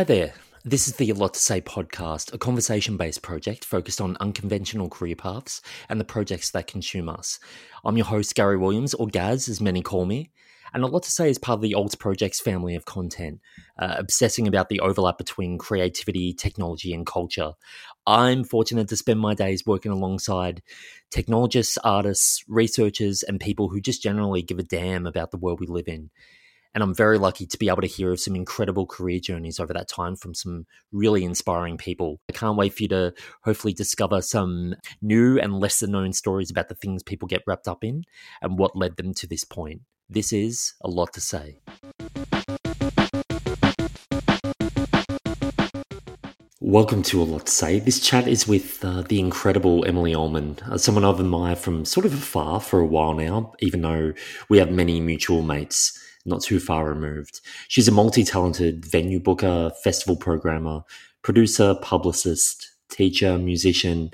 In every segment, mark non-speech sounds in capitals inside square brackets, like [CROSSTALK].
Hi there. This is the A Lot to Say podcast, a conversation based project focused on unconventional career paths and the projects that consume us. I'm your host, Gary Williams, or Gaz, as many call me. And A Lot to Say is part of the Alt Projects family of content, uh, obsessing about the overlap between creativity, technology, and culture. I'm fortunate to spend my days working alongside technologists, artists, researchers, and people who just generally give a damn about the world we live in. And I'm very lucky to be able to hear of some incredible career journeys over that time from some really inspiring people. I can't wait for you to hopefully discover some new and lesser known stories about the things people get wrapped up in and what led them to this point. This is a lot to say. Welcome to A Lot to Say. This chat is with uh, the incredible Emily Ulman, uh, someone I've admired from sort of afar for a while now, even though we have many mutual mates not too far removed. She's a multi talented venue booker, festival programmer, producer, publicist, teacher, musician,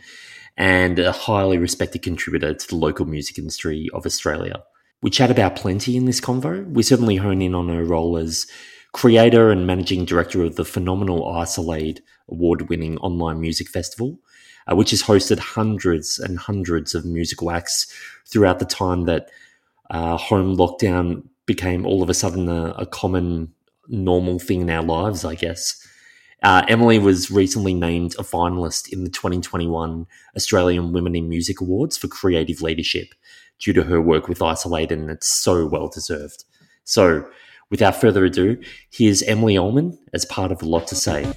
and a highly respected contributor to the local music industry of Australia. We chat about plenty in this convo. We certainly hone in on her role as creator and managing director of the phenomenal Isol-Aid award winning online music festival, uh, which has hosted hundreds and hundreds of musical acts throughout the time that uh, home lockdown became all of a sudden a, a common, normal thing in our lives, I guess. Uh, Emily was recently named a finalist in the 2021 Australian Women in Music Awards for creative leadership due to her work with Isol-Aid, and it's so well deserved. So, without further ado, here's Emily Ulman as part of A Lot to Say.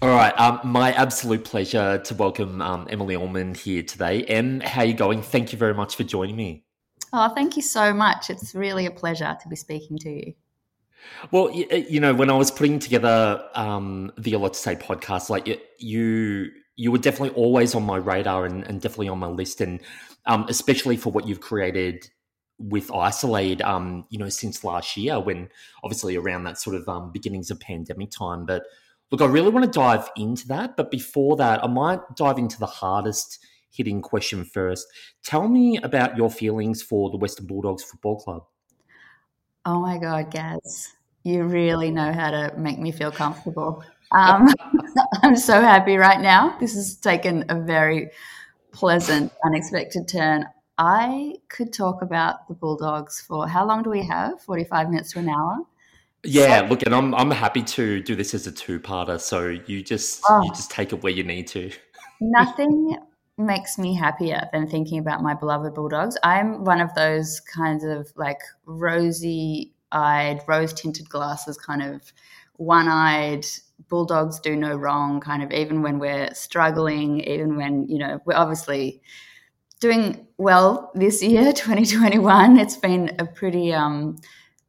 All right, um, my absolute pleasure to welcome um, Emily Ulman here today. Em, how are you going? Thank you very much for joining me. Oh, thank you so much. It's really a pleasure to be speaking to you. Well, you, know, when I was putting together um, the A Lot to Say podcast, like you, you were definitely always on my radar and, and definitely on my list, and um, especially for what you've created with Isol-Aid, um, you know, since last year, when obviously around that sort of um, beginnings of pandemic time. But look, I really want to dive into that. But before that, I might dive into the hardest hitting question first. Tell me about your feelings for the Western Bulldogs Football Club. Oh my God, Gaz, you really know how to make me feel comfortable. [LAUGHS] Um, [LAUGHS] I'm so happy right now. This has taken a very pleasant, unexpected turn. I could talk about the Bulldogs for how long do we have? 45 minutes to an hour? Yeah, so, look, and I'm I'm happy to do this as a two-parter. So you just oh, you just take it where you need to. [LAUGHS] nothing makes me happier than thinking about my beloved bulldogs. I'm one of those kinds of like rosy eyed, rose tinted glasses, kind of one eyed bulldogs do no wrong, kind of even when we're struggling, even when, you know, we're obviously doing well this year, [LAUGHS] 2021. It's been a pretty, um,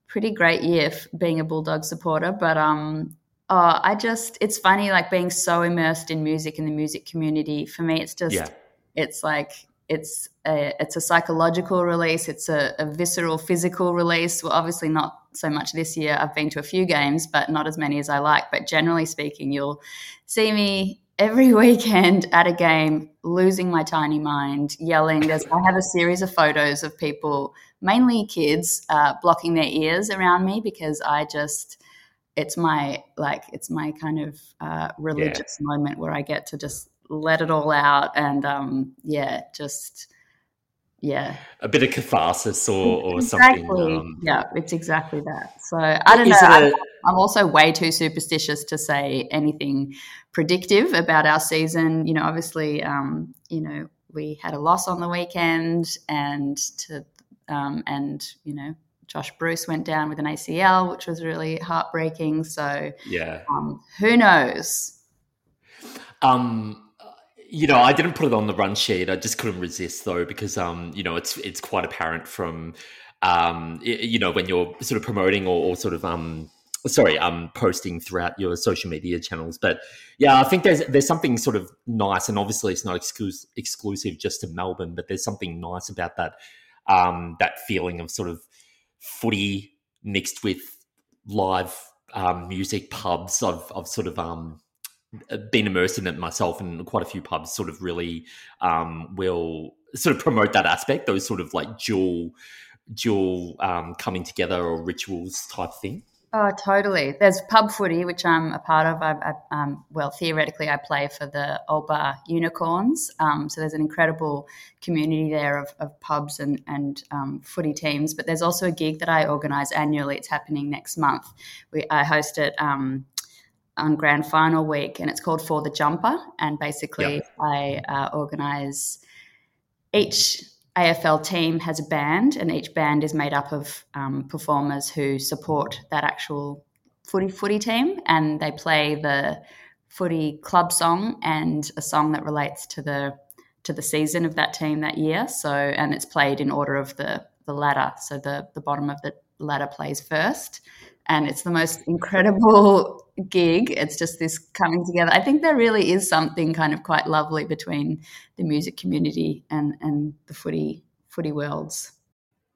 pretty great year being a bulldog supporter, but um, Oh, I just, it's funny, like being so immersed in music and the music community. For me, it's just, yeah. it's like, it's a, it's a psychological release. It's a, a, visceral, physical release. Well, obviously not so much this year. I've been to a few games, but not as many as I like. But generally speaking, you'll see me every [LAUGHS] weekend at a game, losing my tiny mind, yelling. There's, I have a series of photos of people, mainly kids, uh, blocking their ears around me because I just, it's my like it's my kind of uh, religious yeah. moment where I get to just let it all out and um, yeah, just yeah, a bit of catharsis or, or exactly. something. Um, yeah, it's exactly that. So I don't know. i I'm also way too superstitious to say anything predictive about our season. You know, obviously, um, you know, we had a loss on the weekend, and to um, and you know Josh Bruce went down with an ACL, which was really heartbreaking. So, yeah, um, who knows? Um, you know, I didn't put it on the run sheet. I just couldn't resist though, because um, you know, it's it's quite apparent from um, you know, when you're sort of promoting or, or sort of um, sorry, um, posting throughout your social media channels. But yeah, I think there's there's something sort of nice, and obviously it's not exclusive exclusive just to Melbourne, but there's something nice about that um, that feeling of sort of footy mixed with live um, music pubs. I've, I've sort of um, been immersed in it myself, and quite a few pubs sort of really um, will sort of promote that aspect, those sort of like dual dual um, coming together or rituals type thing. Oh, totally. There's pub footy, which I'm a part of. I, I um, well, theoretically, I play for the Old Bar Unicorns. Um, so there's an incredible community there of, of pubs and, and um, footy teams. But there's also a gig that I organise annually. It's happening next month. We, I host it um, on grand final week, and it's called For the Jumper. And basically, yep. I uh, organise each AFL team has a band, and each band is made up of um, performers who support that actual footy footy team, and they play the footy club song and a song that relates to the to the season of that team that year. So, and it's played in order of the the ladder. So the the bottom of the ladder plays first, and it's the most incredible [LAUGHS] gig. It's just this coming together. I think there really is something kind of quite lovely between the music community and and the footy footy worlds.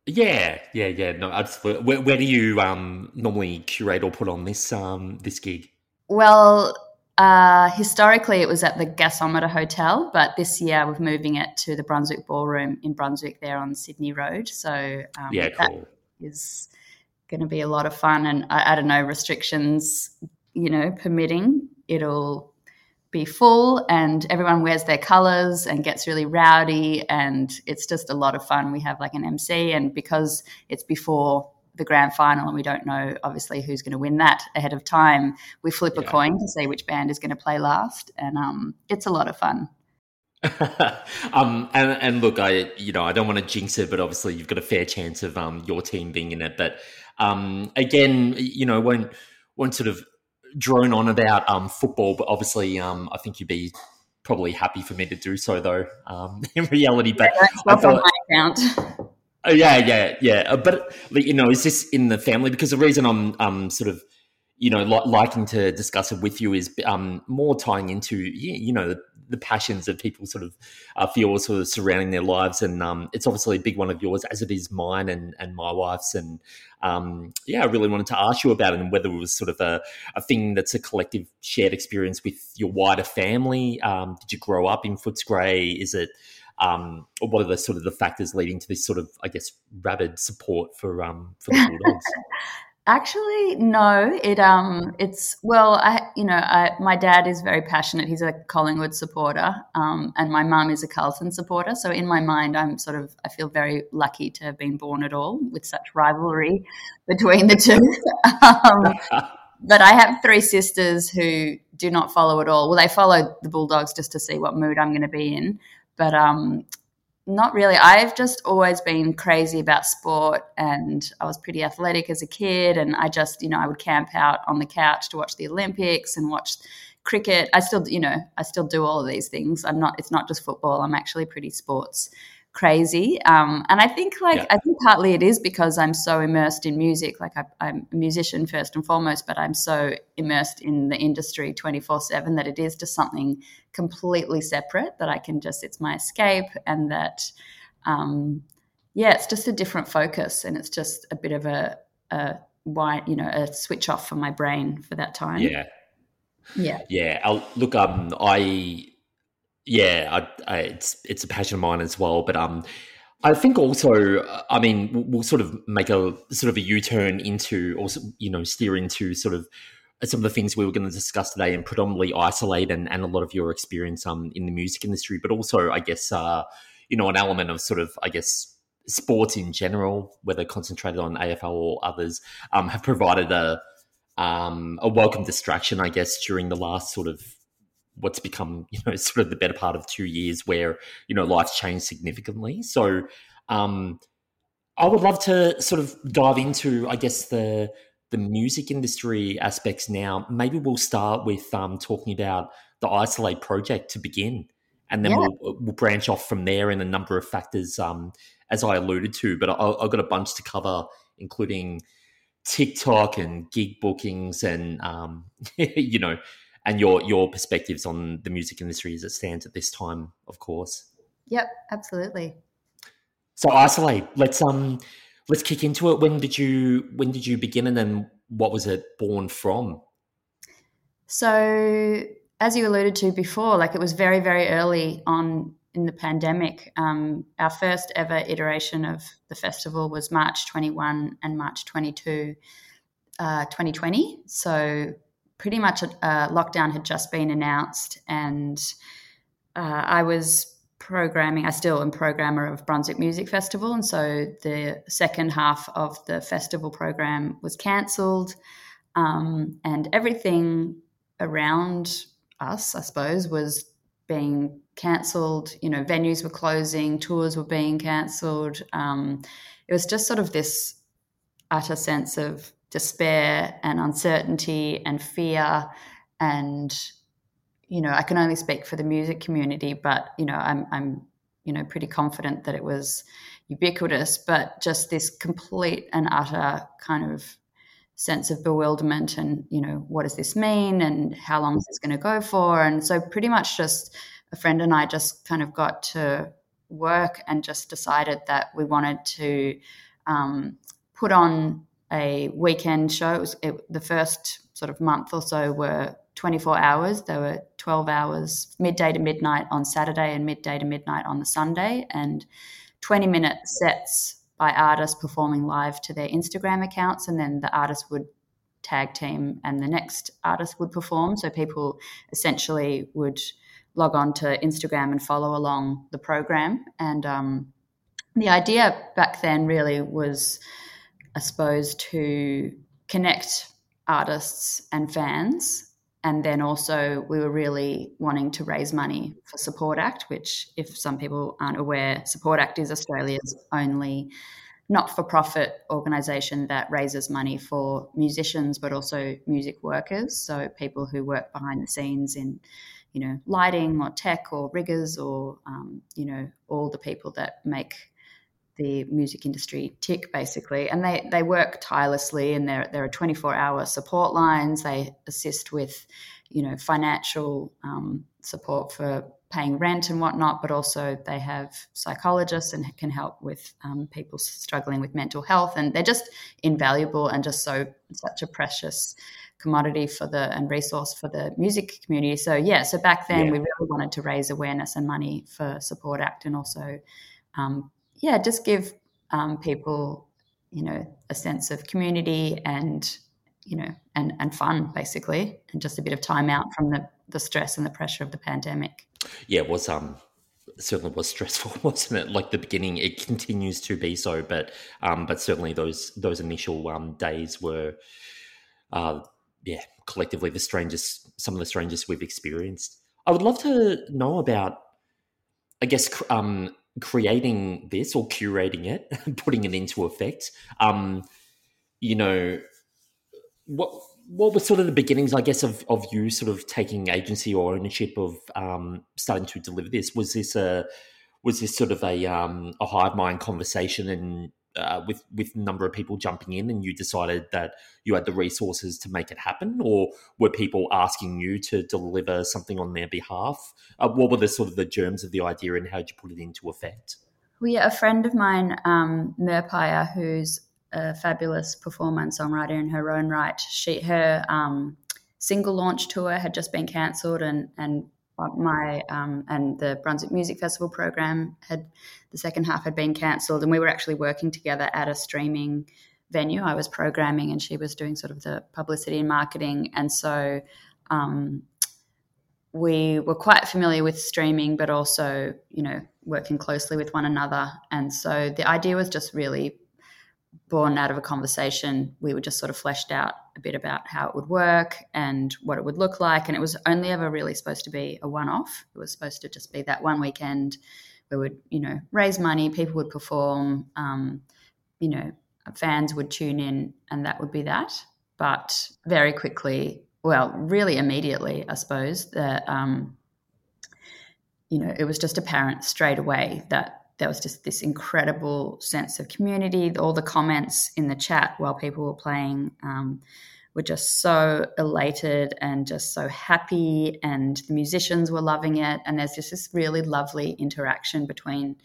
Yeah, yeah, yeah. No, where, where do you um, normally curate or put on this um, this gig? Well, uh, historically, it was at the Gasometer Hotel, but this year we're moving it to the Brunswick Ballroom in Brunswick, there on Sydney Road. So um, yeah, cool. That is going to be a lot of fun, and I, I don't know restrictions you know, permitting, it'll be full and everyone wears their colors and gets really rowdy and it's just a lot of fun. We have like an MC and because it's before the grand final and we don't know obviously who's going to win that ahead of time, we flip yeah. a coin to see which band is going to play last and um, it's a lot of fun. [LAUGHS] um, and, and look, I you know I don't want to jinx it, but obviously you've got a fair chance of um, your team being in it. But um, again, you know, won't won't sort of drone on about um, football, but obviously, um, I think you'd be probably happy for me to do so, though. Um, [LAUGHS] in reality, but yeah, I thought, my account. Oh, yeah, yeah, yeah. Uh, but you know, is this in the family? Because the reason I'm um, sort of you know li- liking to discuss it with you is um, more tying into you know the, the passions that people sort of uh, feel sort of surrounding their lives, and um, it's obviously a big one of yours, as it is mine and and my wife's. And um, yeah, I really wanted to ask you about it and whether it was sort of a, a thing that's a collective shared experience with your wider family. Um, did you grow up in Footscray? Is it um, or what are the sort of the factors leading to this sort of, I guess, rabid support for um, for the Bulldogs? [LAUGHS] Actually, no. It um, it's well, I you know, I, my dad is very passionate. He's a Collingwood supporter, um, and my mum is a Carlton supporter. So in my mind, I'm sort of I feel very lucky to have been born at all with such rivalry [LAUGHS] between the two. um, but I have three sisters who do not follow at all. Well, they follow the Bulldogs just to see what mood I'm going to be in. But um, not really. I've just always been crazy about sport and I was pretty athletic as a kid. And I just, you know, I would camp out on the couch to watch the Olympics and watch cricket. I still, you know, I still do all of these things. I'm not, it's not just football. I'm actually pretty sports crazy. Um, and I think like yeah. I think partly it is because I'm so immersed in music. Like I, am a musician first and foremost, but I'm so immersed in the industry 24 seven that it is just something completely separate that I can just it's my escape and that um, yeah, it's just a different focus and it's just a bit of a, a why you know a switch off for my brain for that time. Yeah. Yeah. Yeah. I'll, look, um, I yeah, I, I, it's it's a passion of mine as well. But um, I think also, I mean, we'll sort of make a sort of a U turn into, or you know, steer into sort of some of the things we were going to discuss today, and predominantly Isol-Aid and, and a lot of your experience um in the music industry, but also I guess uh you know an element of sort of I guess sports in general, whether concentrated on AFL or others, um, have provided a um, a welcome distraction, I guess, during the last sort of what's become [LAUGHS] you know sort of the better part of two years where you know life's changed significantly. So um i would love to sort of dive into i guess the the music industry aspects now. Maybe we'll start with um talking about the Isol-Aid project to begin and then yeah. we'll, we'll branch off from there in a number of factors um as i alluded to. But I, i've got a bunch to cover including tiktok and gig bookings and um [LAUGHS] you know and your your perspectives on the music industry as it stands at this time, of course. Yep, absolutely. So Isol-Aid. Let's um let's kick into it. When did you when did you begin, and then what was it born from? So as you alluded to before, like it was very very early on in the pandemic. Um, our first ever iteration of the festival was March 21 and March 22 uh, 2020. So pretty much a, a, lockdown had just been announced, and uh, I was programming. I still am programmer of Brunswick Music Festival, and so the second half of the festival program was cancelled, um, and everything around us, I suppose, was being cancelled. You know, venues were closing, tours were being cancelled. Um, it was just sort of this utter sense of despair and uncertainty and fear and you know, I can only speak for the music community, but you know, I'm I'm you know pretty confident that it was ubiquitous. But just this complete and utter kind of sense of bewilderment and you know what does this mean and how long is this going to go for and so pretty much just a friend and i just kind of got to work and just decided that we wanted to um, put on a weekend show it was it, the first sort of month or so were 24 hours. There were 12 hours, midday to midnight on Saturday and midday to midnight on the Sunday, and 20 minute sets by artists performing live to their Instagram accounts. And then the artist would tag team and the next artist would perform. So people essentially would log on to Instagram and follow along the program. And um, the idea back then really was, I suppose, to connect artists and fans. And then also we were really wanting to raise money for Support Act, which, if some people aren't aware, Support Act is Australia's only not-for-profit organisation that raises money for musicians, but also music workers, so people who work behind the scenes in, you know, lighting or tech or riggers or, um, you know, all the people that make the music industry tick basically. And they they work tirelessly and there there are 24 hour support lines. They assist with you know financial um, support for paying rent and whatnot but also they have psychologists and can help with um, people struggling with mental health. And they're just invaluable and just so such a precious commodity for the and resource for the music community. So yeah so back then yeah. we really wanted to raise awareness and money for support act and also um, yeah, just give um, people, you know, a sense of community and, you know, and, and fun basically, and just a bit of time out from the, the stress and the pressure of the pandemic. Yeah, it was um certainly was stressful, [LAUGHS] wasn't it? Like the beginning, it continues to be so, but um, but certainly those those initial um days were, uh, yeah, collectively the strangest, some of the strangest we've experienced. I would love to know about, I guess, um, creating this or curating it, [LAUGHS] putting it into effect. Um, you know, what what were sort of the beginnings, I guess, of of you sort of taking agency or ownership of um, starting to deliver this? Was this a was this sort of a um, a hive mind conversation and uh, with with number of people jumping in, and you decided that you had the resources to make it happen, or were people asking you to deliver something on their behalf? Uh, what were the sort of the germs of the idea, and how did you put it into effect? Well, yeah, a friend of mine, um, who's a fabulous performer and songwriter in her own right, she her um, single launch tour had just been cancelled, and and my um, and the Brunswick Music Festival program had the second half had been cancelled, and we were actually working together at a streaming venue. I was programming, and she was doing sort of the publicity and marketing, and so um, we were quite familiar with streaming, but also you know working closely with one another. And so the idea was just really born out of a conversation. We were just sort of fleshed out a bit about how it would work and what it would look like. And it was only ever really supposed to be a one off. It was supposed to just be that one weekend we'd, you know, raise money, people would perform, um, you know, fans would tune in, and that would be that. But very quickly, well, really immediately, I suppose, that, um, you know, it was just apparent straight away that there was just this incredible sense of community. All the comments in the chat while people were playing um, were just so elated and just so happy, and the musicians were loving it. And there's just this really lovely interaction between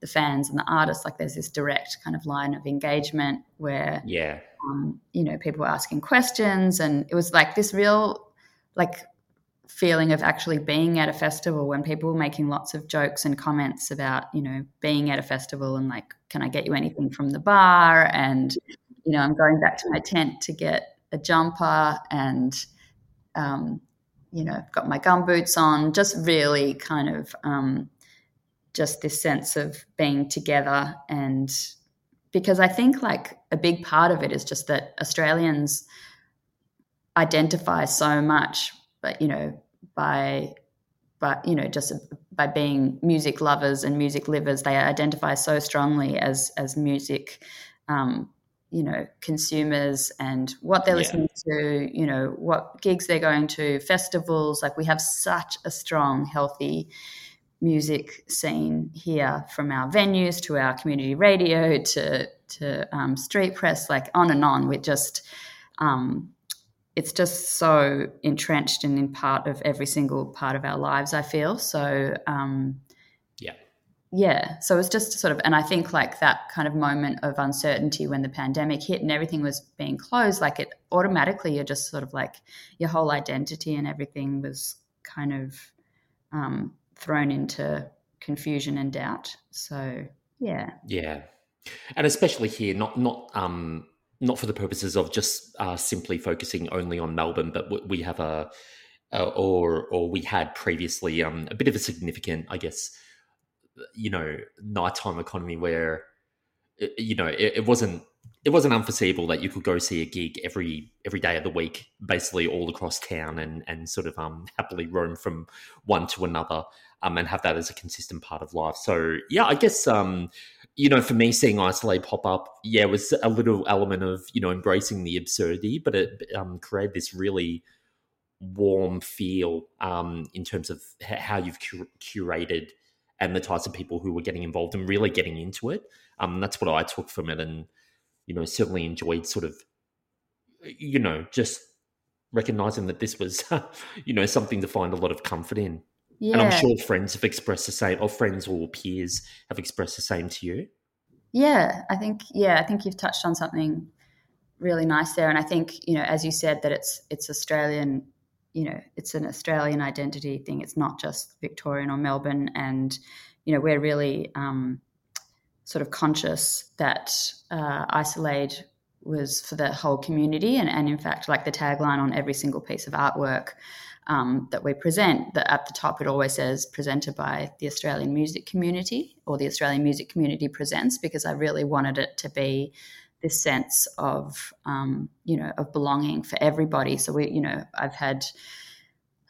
the fans and the artists. Like there's this direct kind of line of engagement where, yeah, um, you know, people were asking questions, and it was like this real, like feeling of actually being at a festival when people were making lots of jokes and comments about you know being at a festival and like can i get you anything from the bar? And you know i'm going back to my tent to get a jumper and um, you know got my gum boots on. Just really kind of um, just this sense of being together. And because i think like a big part of it is just that australians identify so much but you know by but you know just by being music lovers and music livers they identify so strongly as as music um, you know consumers and what they're yeah. listening to you know what gigs they're going to festivals like we have such a strong healthy music scene here from our venues to our community radio to to um, street press like on and on we're just um, it's just so entrenched and in part of every single part of our lives i feel. So um, yeah. Yeah. So it's just sort of and i think like that kind of moment of uncertainty when the pandemic hit and everything was being closed like it automatically you're just sort of like your whole identity and everything was kind of um, thrown into confusion and doubt. So yeah. Yeah. And especially here not not um not for the purposes of just uh, simply focusing only on Melbourne, but we have a, a or or we had previously um, a bit of a significant, I guess, you know, nighttime economy where you know it, it, wasn't it wasn't unforeseeable that you could go see a gig every every day of the week, basically all across town, and and sort of um, happily roam from one to another, um, and have that as a consistent part of life. So yeah, I guess um, you know, for me, seeing Isol-Aid pop up, yeah, was a little element of you know embracing the absurdity, but it um, created this really warm feel um, in terms of how you've cur- curated and the types of people who were getting involved and really getting into it. Um, that's what I took from it, and you know, certainly enjoyed sort of, you know, just recognizing that this was, [LAUGHS] you know, something to find a lot of comfort in. Yeah. And I'm sure friends have expressed the same, or friends or peers have expressed the same to you. Yeah, I think yeah, I think you've touched on something really nice there, and I think you know, as you said, that it's it's Australian, you know, it's an Australian identity thing. It's not just Victorian or Melbourne, and you know, we're really um, sort of conscious that uh, Isol-Aid was for the whole community, and and in fact, like the tagline on every single piece of artwork um, that we present, that at the top it always says presented by the Australian music community or the Australian music community presents, because I really wanted it to be this sense of um, you know of belonging for everybody. So we, you know, I've had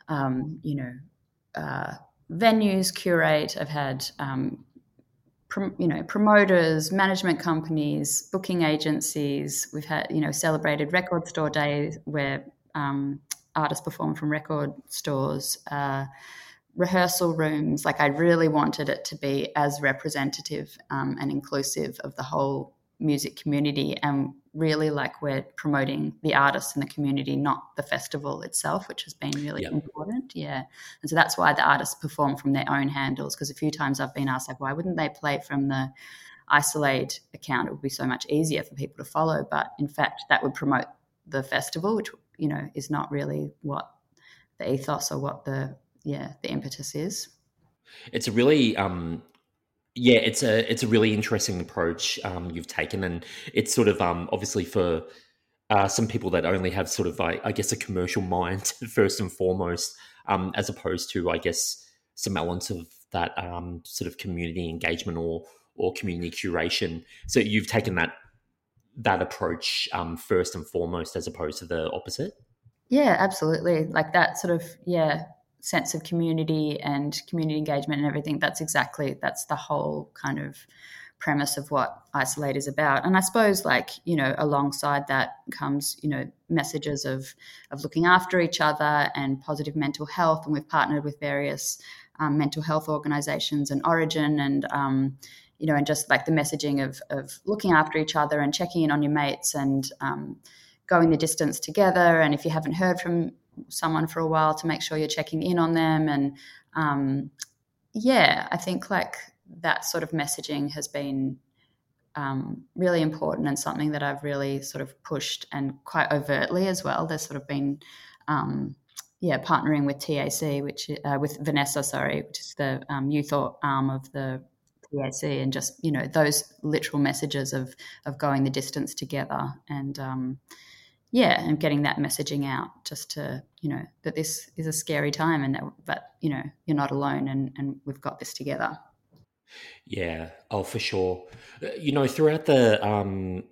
um, you know uh, venues curate. I've had um, you know promoters, management companies, booking agencies. We've had you know celebrated record store days where um, artists perform from record stores, uh, rehearsal rooms. Like I really wanted it to be as representative um, and inclusive of the whole music community and really like we're promoting the artists in the community not the festival itself which has been really yep. important yeah. And so that's why the artists perform from their own handles because a few times i've been asked like why wouldn't they play from the Isol-Aid account? It would be so much easier for people to follow. But in fact that would promote the festival which you know is not really what the ethos or what the yeah the impetus is. It's a really um yeah it's a it's a really interesting approach um you've taken and it's sort of um obviously for uh, some people that only have sort of I, I guess a commercial [LAUGHS] mind first and foremost um as opposed to i guess some elements of that um sort of community engagement or or community curation so you've taken that that approach um, first and foremost as opposed to the opposite? Yeah, absolutely. Like that sort of, yeah, sense of community and community engagement and everything. That's exactly, that's the whole kind of premise of what Isol-Aid is about. And I suppose, like, you know, alongside that comes, you know, messages of, of looking after each other and positive mental health. And we've partnered with various um, mental health organizations and Orygen and, um, you know, and just like the messaging of, of looking after each other and checking in on your mates and um, going the distance together. And if you haven't heard from someone for a while, to make sure you're checking in on them. And um, yeah, I think like that sort of messaging has been um, really important and something that I've really sort of pushed and quite overtly as well. There's sort of been, um, yeah, partnering with TAC, which uh, with Vanessa, sorry, which is the um, youth arm of the TAC and just you know those literal messages of of going the distance together and um, yeah, and getting that messaging out just to, you know, that this is a scary time and that, but, you know, you're not alone and, and we've got this together. Yeah. Oh, for sure. Uh, you know, throughout the um,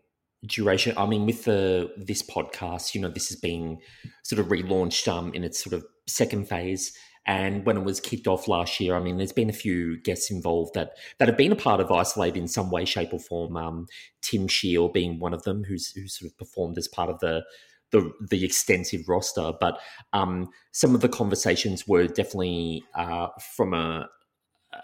duration, I mean, with the this podcast, you know, this is being sort of relaunched um, in its sort of second phase. And when it was kicked off last year, I mean, there's been a few guests involved that that have been a part of Isol-Aid in some way, shape, or form. Um, Tim Shiel being one of them, who's who sort of performed as part of the the, the extensive roster. But um, some of the conversations were definitely uh, from a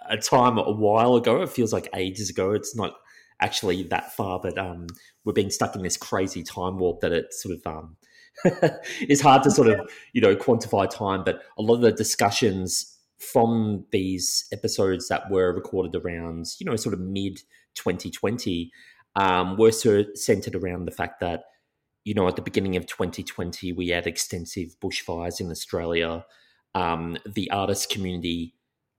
a time a while ago. It feels like ages ago. It's not actually that far, but um, we're being stuck in this crazy time warp that it sort of um, [LAUGHS] it's hard to sort of you know quantify time, but a lot of the discussions from these episodes that were recorded around you know sort of mid 2020 um, were centered around the fact that you know at the beginning of 2020 we had extensive bushfires in Australia. Um, the artist community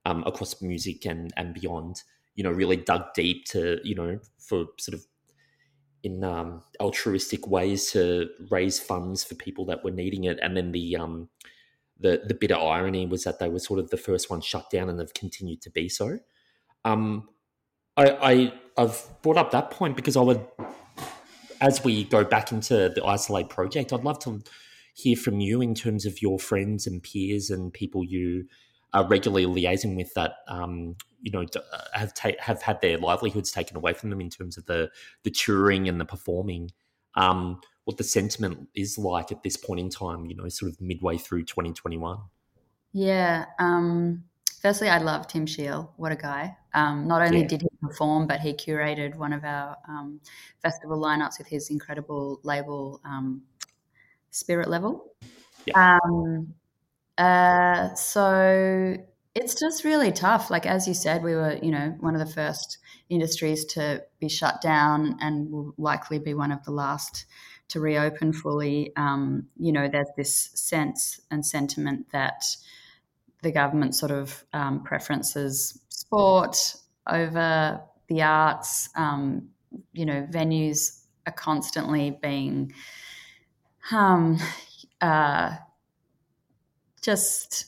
um, across music and and beyond, you know, really dug deep to you know for sort of in um, altruistic ways to raise funds for people that were needing it. And then the um, the the bitter irony was that they were sort of the first ones shut down, and they've continued to be so. Um, I, I I've brought up that point because I would, as we go back into the Isol-Aid project, I'd love to hear from you in terms of your friends and peers and people you are regularly liaising with that um, you know uh, have ta- have had their livelihoods taken away from them in terms of the the touring and the performing. Um, what the sentiment is like at this point in time, you know, sort of midway through 2021. Yeah. Um, firstly, I love Tim Shiel. What a guy. Um, not only yeah. did he perform, but he curated one of our um, festival lineups with his incredible label, um, Spirit Level. Yeah. Um, uh, so it's just really tough. Like as you said, we were, you know, one of the first industries to be shut down, and will likely be one of the last to reopen fully. Um, you know, there's this sense and sentiment that the government sort of um, preferences sport over the arts. Um, you know, venues are constantly being um, uh, just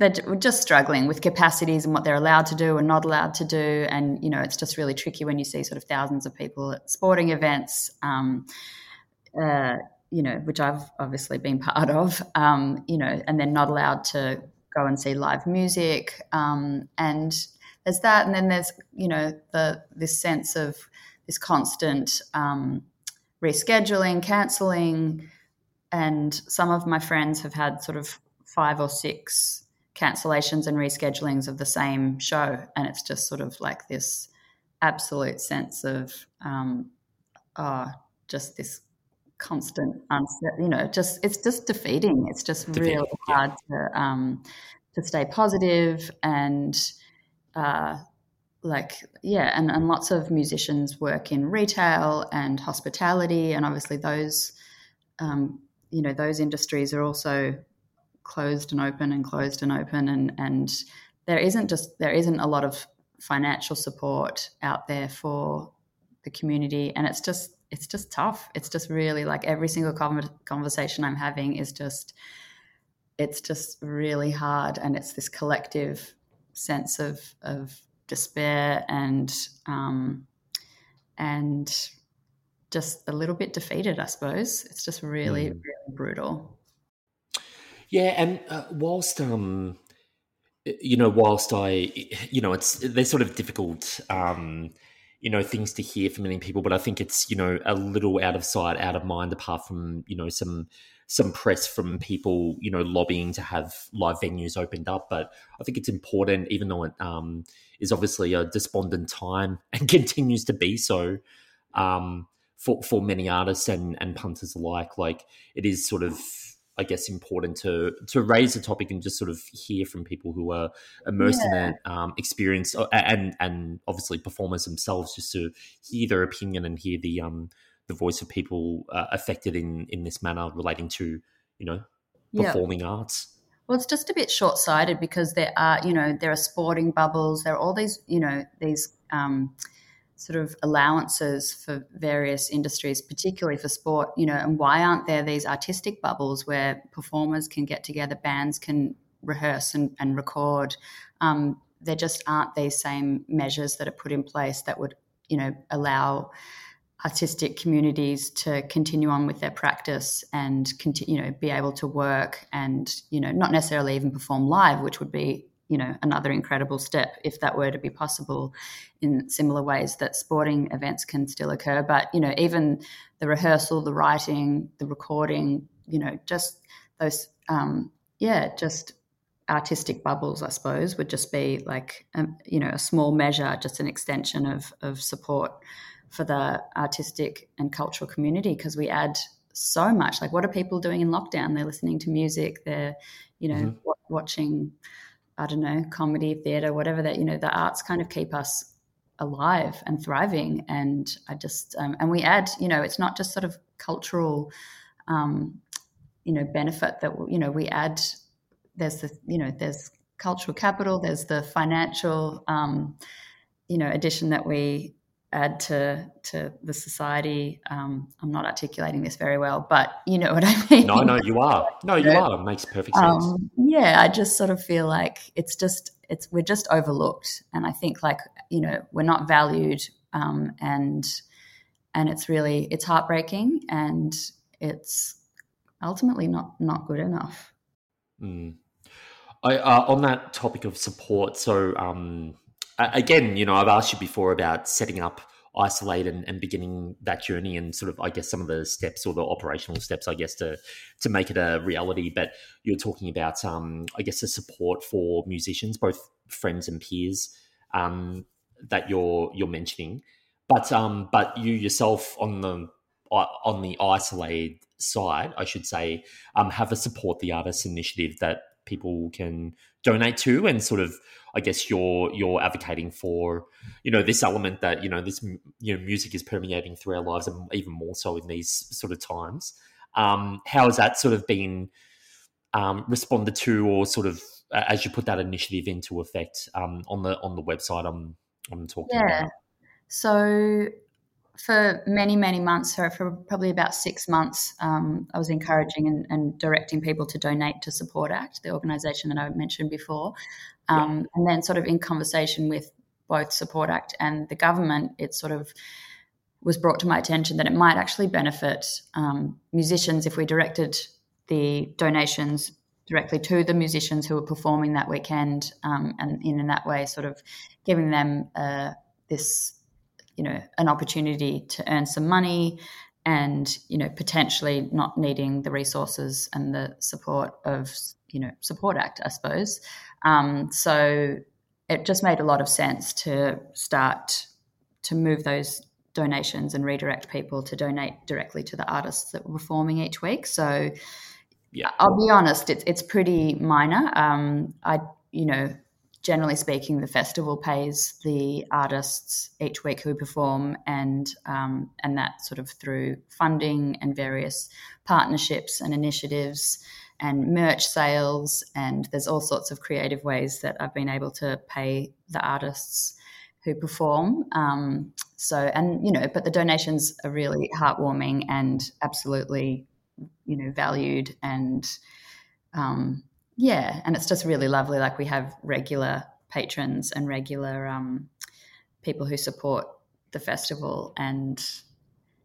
they're just struggling with capacities and what they're allowed to do and not allowed to do. And, you know, it's just really tricky when you see sort of thousands of people at sporting events, um, uh, you know, which I've obviously been part of, um, you know, and they're not allowed to go and see live music. Um, and there's that. And then there's, you know, the this sense of this constant um, rescheduling, cancelling. And some of my friends have had sort of five or six cancellations and reschedulings of the same show. And it's just sort of like this absolute sense of, um, oh, just this constant unset, you know, just, it's just defeating. It's just defeating, really hard to, um, to stay positive and, uh, like yeah and, and lots of musicians work in retail and hospitality and obviously those um, you know those industries are also closed and open and closed and open and and there isn't just there isn't a lot of financial support out there for the community and it's just it's just tough. It's just really like every single conversation i'm having is just it's just really hard and it's this collective sense of of despair and um, and just a little bit defeated i suppose. It's just really mm. really brutal yeah, and uh, whilst um, you know, whilst I, you know, it's they're sort of difficult, um, you know, things to hear from many people, but I think it's you know a little out of sight, out of mind, apart from you know some some press from people, you know, lobbying to have live venues opened up. But I think it's important, even though it um, is obviously a despondent time [LAUGHS] and continues to be so. Um, for, for many artists and, and punters alike, like it is sort of I guess important to to raise the topic and just sort of hear from people who are immersed yeah. in that um, experienced, uh, and and obviously performers themselves, just to hear their opinion and hear the um the voice of people uh, affected in in this manner relating to you know performing yeah. arts. Well, it's just a bit short sighted because there are you know there are sporting bubbles, there are all these you know these um, sort of allowances for various industries, particularly for sport, you know, and why aren't there these artistic bubbles where performers can get together, bands can rehearse and, and record? Um, there just aren't these same measures that are put in place that would, you know, allow artistic communities to continue on with their practice and continue, you know, be able to work and, you know, not necessarily even perform live, which would be you know another incredible step if that were to be possible in similar ways that sporting events can still occur. But you know even the rehearsal the writing the recording you know just those um, yeah just artistic bubbles i suppose would just be like um, you know a small measure just an extension of of support for the artistic and cultural community because we add so much. Like what are people doing in lockdown? They're listening to music they're you know mm-hmm. w- watching I don't know, comedy, theatre, whatever that, you know, the arts kind of keep us alive and thriving. And I just, um, and we add, you know, it's not just sort of cultural, um, you know, benefit that, you know, we add, there's the, you know, there's cultural capital, there's the financial, um, you know, addition that we add to to the society. Um, I'm not articulating this very well, but you know what I [LAUGHS] mean. No, no, you are. No, you are. It makes perfect sense. Um, yeah, I just sort of feel like it's just it's we're just overlooked, and I think like you know we're not valued, um, and and it's really it's heartbreaking, and it's ultimately not not good enough. Mm. I, uh, on that topic of support, so um, again, you know, I've asked you before about setting up Isol-Aid and, and, beginning that journey and sort of i guess some of the steps or the operational steps i guess to to make it a reality. But you're talking about um i guess the support for musicians both friends and peers um that you're you're mentioning. But um but you yourself on the on the Isol-Aid side i should say um have a support the artist initiative that people can donate to and sort of I guess you're you're advocating for, you know, this element that you know this you know music is permeating through our lives, and even more so in these sort of times. Um, how has that sort of been um, responded to, or sort of as you put that initiative into effect um, on the on the website? I'm I'm talking yeah. about. So for many, many months, so for probably about six months, um, I was encouraging and, and, directing people to donate to Support Act, the organisation that I mentioned before. Um, yeah. And then, sort of in conversation with both Support Act and the government, it sort of was brought to my attention that it might actually benefit um, musicians if we directed the donations directly to the musicians who were performing that weekend, um, and in, in that way, sort of giving them uh, this you know an opportunity to earn some money and you know potentially not needing the resources and the support of you know support act i suppose. Um, so it just made a lot of sense to start to move those donations and redirect people to donate directly to the artists that were performing each week. So yeah. I'll be honest it's, it's pretty minor. Um, i you know generally speaking, the festival pays the artists each week who perform, and um, and that sort of through funding and various partnerships and initiatives and merch sales, and there's all sorts of creative ways that I've been able to pay the artists who perform. Um, so, and you know, but the donations are really heartwarming and absolutely, you know, valued and. Um, yeah, and it's just really lovely. Like we have regular patrons and regular um, people who support the festival, and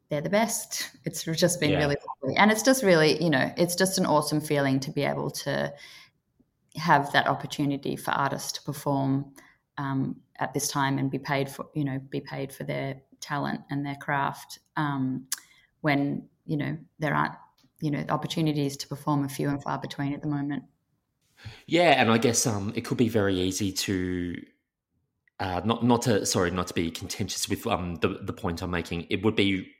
they're the best. It's just been yeah. really lovely, and it's just really, you know, it's just an awesome feeling to be able to have that opportunity for artists to perform um, at this time and be paid for, you know, be paid for their talent and their craft um, when you know there aren't you know opportunities to perform a few and far between at the moment. Yeah, and I guess um, it could be very easy to uh, not not to sorry not to be contentious with um, the the point I'm making. It would be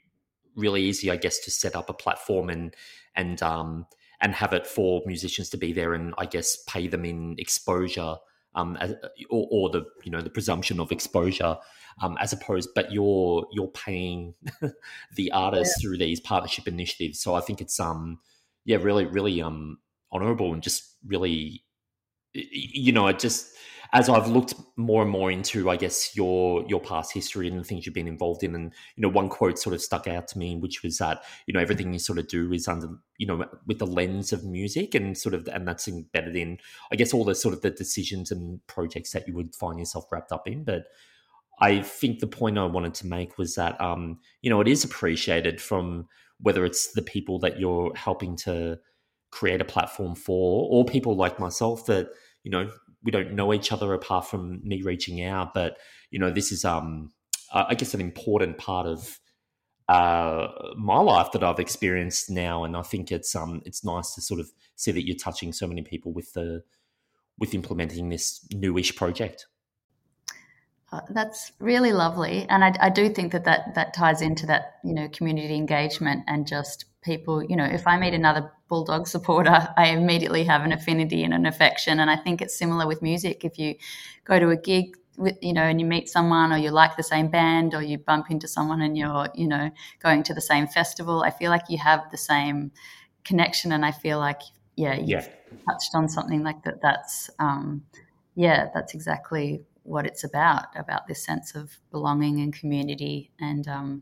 really easy, I guess, to set up a platform and and um, and have it for musicians to be there and I guess pay them in exposure. Um, as, or, or, the you know the presumption of exposure, um, as opposed, but you're you're paying [LAUGHS] the artists yeah. through these partnership initiatives. So I think it's um yeah really really um honorable and just really you know, I just as I've looked more and more into, I guess your your past history and the things you've been involved in, and you know, one quote sort of stuck out to me, which was that you know everything you sort of do is under you know with the lens of music, and sort of and that's embedded in, I guess, all the sort of the decisions and projects that you would find yourself wrapped up in. But I think the point I wanted to make was that um, you know it is appreciated from whether it's the people that you're helping to create a platform for, or people like myself that you know we don't know each other apart from me reaching out. But you know, this is um, I guess an important part of uh, my life that I've experienced now, and I think it's um, it's nice to sort of see that you're touching so many people with the with implementing this newish project. Uh, that's really lovely, and I, I, do think that, that that ties into that you know community engagement and just people. You know, if I meet another bulldog supporter, [LAUGHS] I immediately have an affinity and an affection, and I think it's similar with music. If you go to a gig with you know and you meet someone or you like the same band or you bump into someone and you're you know going to the same festival, I feel like you have the same connection, and I feel like yeah, you've yeah. touched on something like that. That's um, yeah, that's exactly what it's about about this sense of belonging and community and um,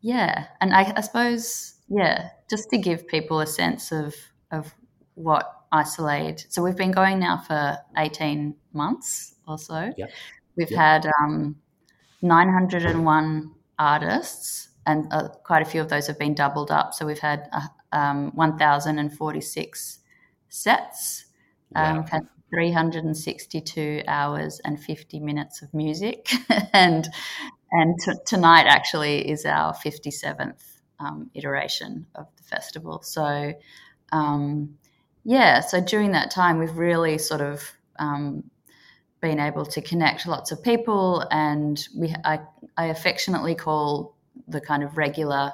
yeah and I, I, suppose yeah just to give people a sense of of what Isol-Aid so we've been going now for 18 months or so yep. we've yep. had um, 901 artists and uh, quite a few of those have been doubled up so we've had uh, um, 1046 sets um, wow. 362 hours and 50 minutes of music [LAUGHS] and and t- tonight actually is our 57th um, iteration of the festival. So um, yeah so during that time we've really sort of um, been able to connect lots of people and we I, I affectionately call the kind of regular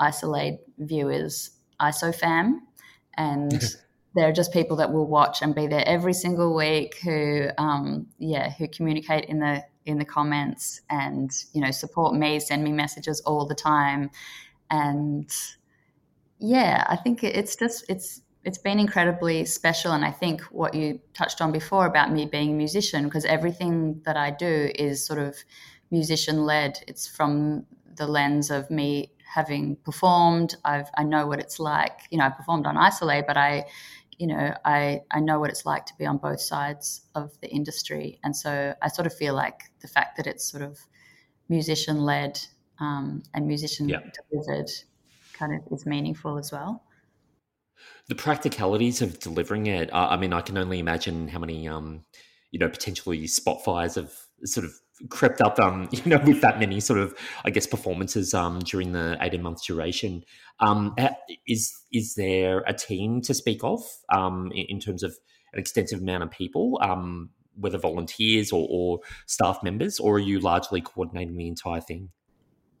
Isol-Aid viewers isofam and [LAUGHS] there are just people that will watch and be there every single week who um, yeah who communicate in the in the comments and you know support me send me messages all the time and yeah i think it's just it's it's been incredibly special. And i think what you touched on before about me being a musician because everything that i do is sort of musician led it's from the lens of me having performed. I've, i know what it's like you know i performed on Isol-Aid but i you know, I, I know what it's like to be on both sides of the industry. And so I sort of feel like the fact that it's sort of musician led um, and musician yeah. delivered kind of is meaningful as well. The practicalities of delivering it, uh, I mean, I can only imagine how many, um, you know, potentially spot fires have sort of crept up, um, [LAUGHS] you know, with that many sort of, I guess, performances um, during the eighteen month duration. Um, is is there a team to speak of um, in, in terms of an extensive amount of people, um, whether volunteers or, or staff members, or are you largely coordinating the entire thing?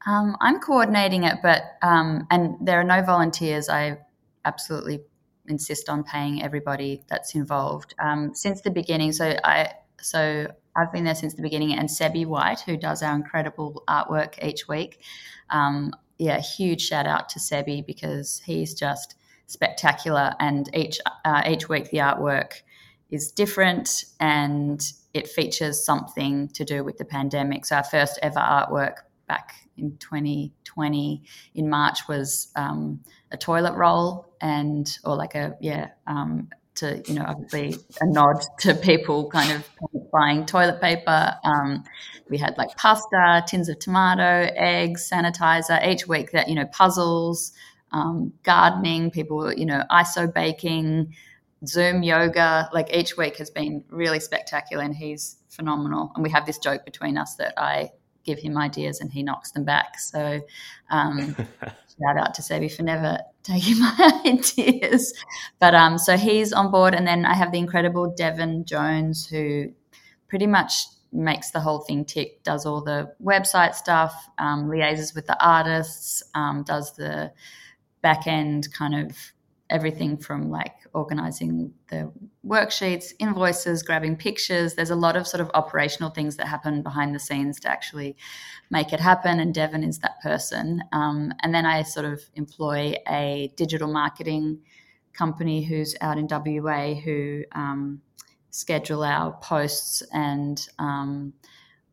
Um, I'm coordinating it, but um, and there are no volunteers. I absolutely insist on paying everybody that's involved um, since the beginning. So I so I've been there since the beginning, and Sebi White, who does our incredible artwork each week. Um, yeah, huge shout out to Sebi because he's just spectacular, and each uh, each week the artwork is different and it features something to do with the pandemic. So our first ever artwork back in 2020 in March was um, a toilet roll and or like a yeah um, to you know obviously a nod to people kind of buying toilet paper. Um, we had like pasta, tins of tomato, eggs, sanitizer each week. That you know puzzles, um, gardening. People you know iso baking, Zoom yoga. Like each week has been really spectacular, and he's phenomenal. And we have this joke between us that I give him ideas and he knocks them back. So um, [LAUGHS] shout out to Sebi for never taking [LAUGHS] my ideas. But um, so he's on board, and then I have the incredible Devon Jones who pretty much makes the whole thing tick, does all the website stuff, um, liaises with the artists, um, does the back end kind of everything from like organizing the worksheets, invoices, grabbing pictures. There's a lot of sort of operational things that happen behind the scenes to actually make it happen. And Devon is that person. Um, and then I sort of employ a digital marketing company who's out in WA who um, schedule our posts and um,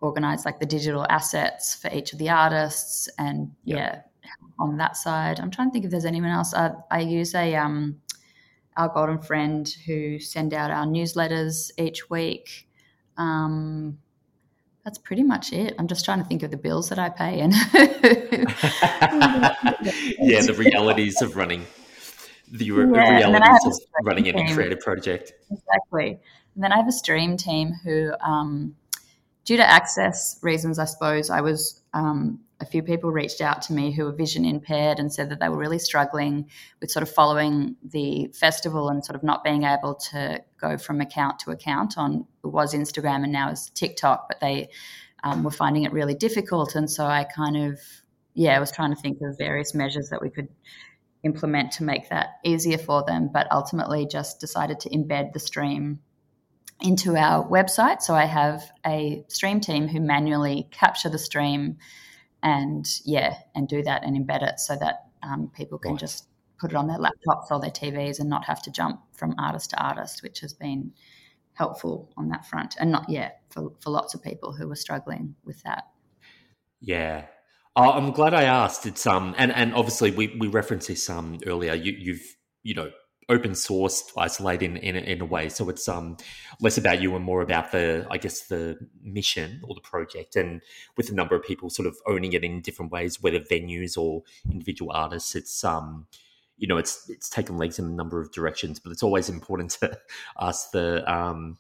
organize like the digital assets for each of the artists and yep. yeah on that side i'm trying to think if there's anyone else i, I use a um, our golden friend who send out our newsletters each week um, that's pretty much it. I'm just trying to think of the bills that I pay and [LAUGHS] yeah, the realities of running the yeah, realities of running team. any creative project. Exactly. And then I have a stream team who, um, due to access reasons, I suppose, I was um, a few people reached out to me who were vision impaired and said that they were really struggling with sort of following the festival and sort of not being able to go from account to account on it was Instagram and now is TikTok, but they um, were finding it really difficult. And so I kind of, yeah, I was trying to think of various measures that we could implement to make that easier for them, but ultimately just decided to embed the stream into our website. So I have a stream team who manually capture the stream and yeah, and do that and embed it so that um, people can right. just put it on their laptops or their TVs and not have to jump from artist to artist, which has been helpful on that front. And not yet for, for lots of people who were struggling with that. Yeah. Oh, I'm glad I asked. It's um and, and obviously we, we referenced this um earlier. You you've you know open source Isol-Aid in, in, in a way so it's um less about you and more about the i guess the mission or the project and with a number of people sort of owning it in different ways whether venues or individual artists it's um you know it's it's taken legs in a number of directions but it's always important [LAUGHS] to ask the um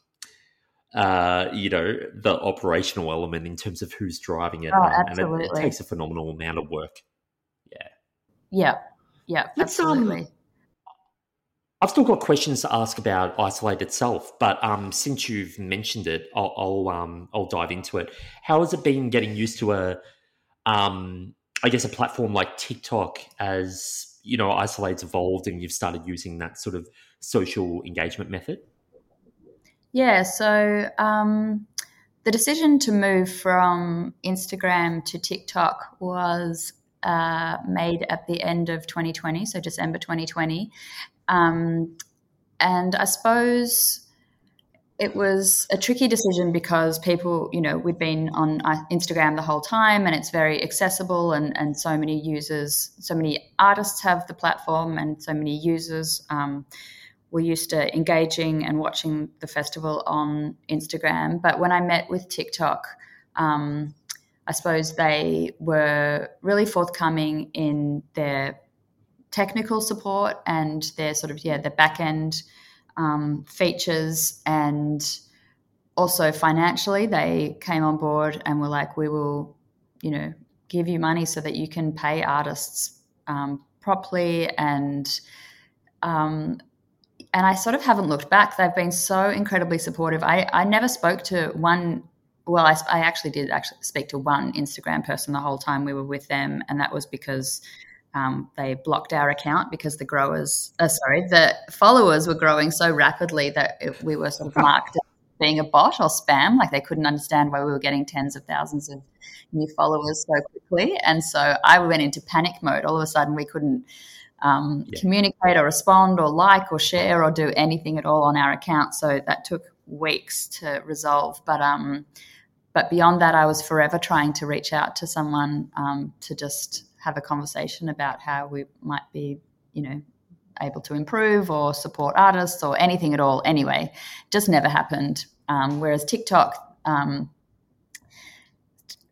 uh, you know, the operational element in terms of who's driving it. Oh, um. And it, it, takes a phenomenal amount of work. Yeah. Yeah. Yeah. Let's, um, absolutely. Um, I've still got questions to ask about Isol-Aid itself, but um, since you've mentioned it, I'll I'll, um, I'll dive into it. How has it been getting used to a, um, I guess, a platform like TikTok as you know Isol-Aid's evolved and you've started using that sort of social engagement method? Yeah, so um, the decision to move from Instagram to TikTok was uh, made at the end of 2020, so December 2020. Um, and I suppose it was a tricky decision because people, you know, we'd been on uh, Instagram the whole time and it's very accessible and, and so many users, so many artists have the platform and so many users um, were used to engaging and watching the festival on Instagram. But when I met with TikTok, um, I suppose they were really forthcoming in their technical support and their sort of yeah the back end um, features and also financially they came on board and were like we will you know give you money so that you can pay artists um, properly and um, and I sort of haven't looked back. They've been so incredibly supportive. I, I never spoke to one. Well, I, I actually did actually speak to one Instagram person the whole time we were with them, and that was because um, they blocked our account because the growers, uh, sorry, the followers were growing so rapidly that we were sort of [LAUGHS] marked as being a bot or spam. Like they couldn't understand why we were getting tens of thousands of new followers so quickly. And so I went into panic mode. All of a sudden, we couldn't um, yeah. communicate or respond or like or share or do anything at all on our account. So that took weeks to resolve. But um, but beyond that, I was forever trying to reach out to someone um, to just have a conversation about how we might be, you know, able to improve or support artists or anything at all. Anyway, just never happened. Um, whereas TikTok, um,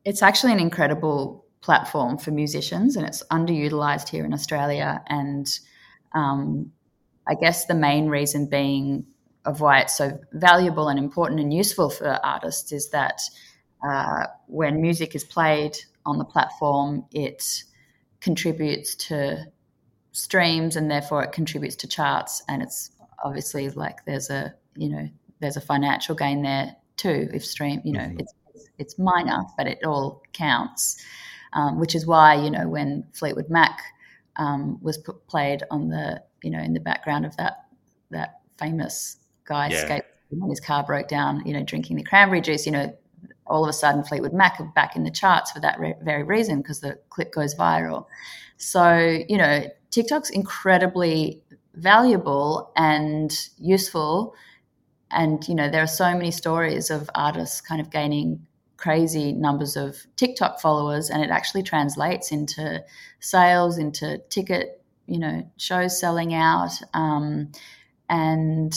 it's actually an incredible platform for musicians and it's underutilized here in Australia. And um, I guess the main reason being of why it's so valuable and important and useful for artists is that uh, when music is played on the platform, it contributes to streams and therefore it contributes to charts and it's obviously like there's a you know there's a financial gain there too if stream you know mm-hmm. it's it's minor but it all counts um, which is why you know when Fleetwood Mac um, was put, played on the you know in the background of that that famous guy yeah. when his car broke down you know drinking the cranberry juice you know all of a sudden Fleetwood Mac are back in the charts for that re- very reason because the clip goes viral. So, you know, TikTok's incredibly valuable and useful and you know there are so many stories of artists kind of gaining crazy numbers of TikTok followers, and it actually translates into sales, into ticket, you know, shows selling out, um, and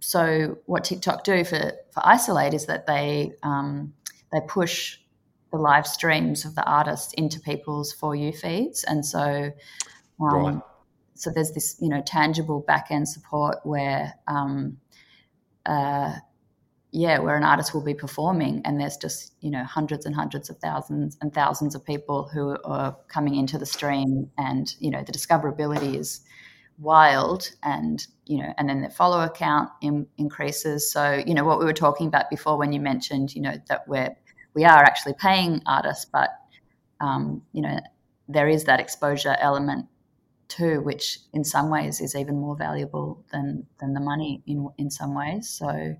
so what TikTok do for for Isol-Aid is that they um, they push the live streams of the artists into people's for you feeds, and so um, right. so there's this you know tangible back end support where um, uh, yeah, where an artist will be performing and there's just, you know, hundreds and hundreds of thousands and thousands of people who are coming into the stream and, you know, the discoverability is wild and, you know, and then the follower count in, increases. So, you know, what we were talking about before when you mentioned, you know, that we're, we are actually paying artists, but, um, you know, there is that exposure element too, which in some ways is even more valuable than, than the money in, in some ways. So,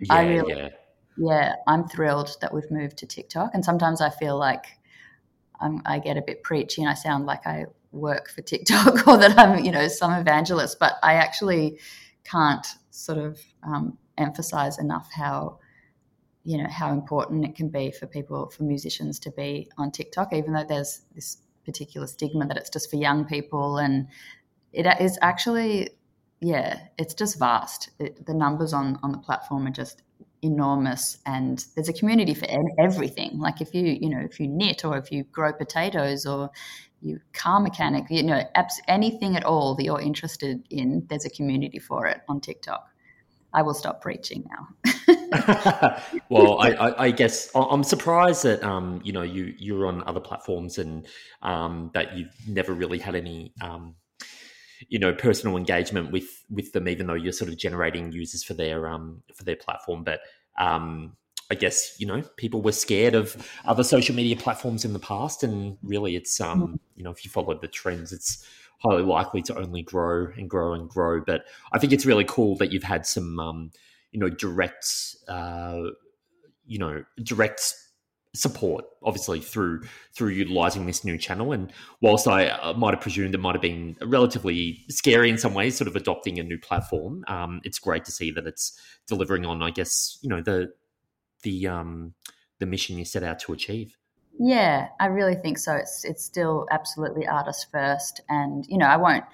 yeah, I really, yeah. yeah, I'm thrilled that we've moved to TikTok. And sometimes I feel like I'm, I get a bit preachy and I sound like I work for TikTok [LAUGHS] or that I'm, you know, some evangelist, but I actually can't sort of um, emphasize enough how, you know, how important it can be for people, for musicians to be on TikTok, even though there's this particular stigma that it's just for young people. And it is actually yeah, it's just vast. It, the numbers on on the platform are just enormous, and there's a community for everything. Like if you you know if you knit or if you grow potatoes or you car mechanic, you know, anything at all that you're interested in, there's a community for it on TikTok. I will stop preaching now. [LAUGHS] well, I, I, I, guess I'm surprised that um, you know you you're on other platforms and um, that you've never really had any um, you know personal engagement with with them even though you're sort of generating users for their um for their platform but um I guess you know people were scared of other social media platforms in the past, and really, it's um mm-hmm. you know if you follow the trends, it's highly likely to only grow and grow and grow. But I think it's really cool that you've had some um you know direct uh you know direct support obviously through through utilizing this new channel and whilst i uh, might have presumed it might have been relatively scary in some ways sort of adopting a new platform um, it's great to see that it's delivering on i guess you know the the um the mission you set out to achieve yeah i really think so it's it's still absolutely artist first and you know i won't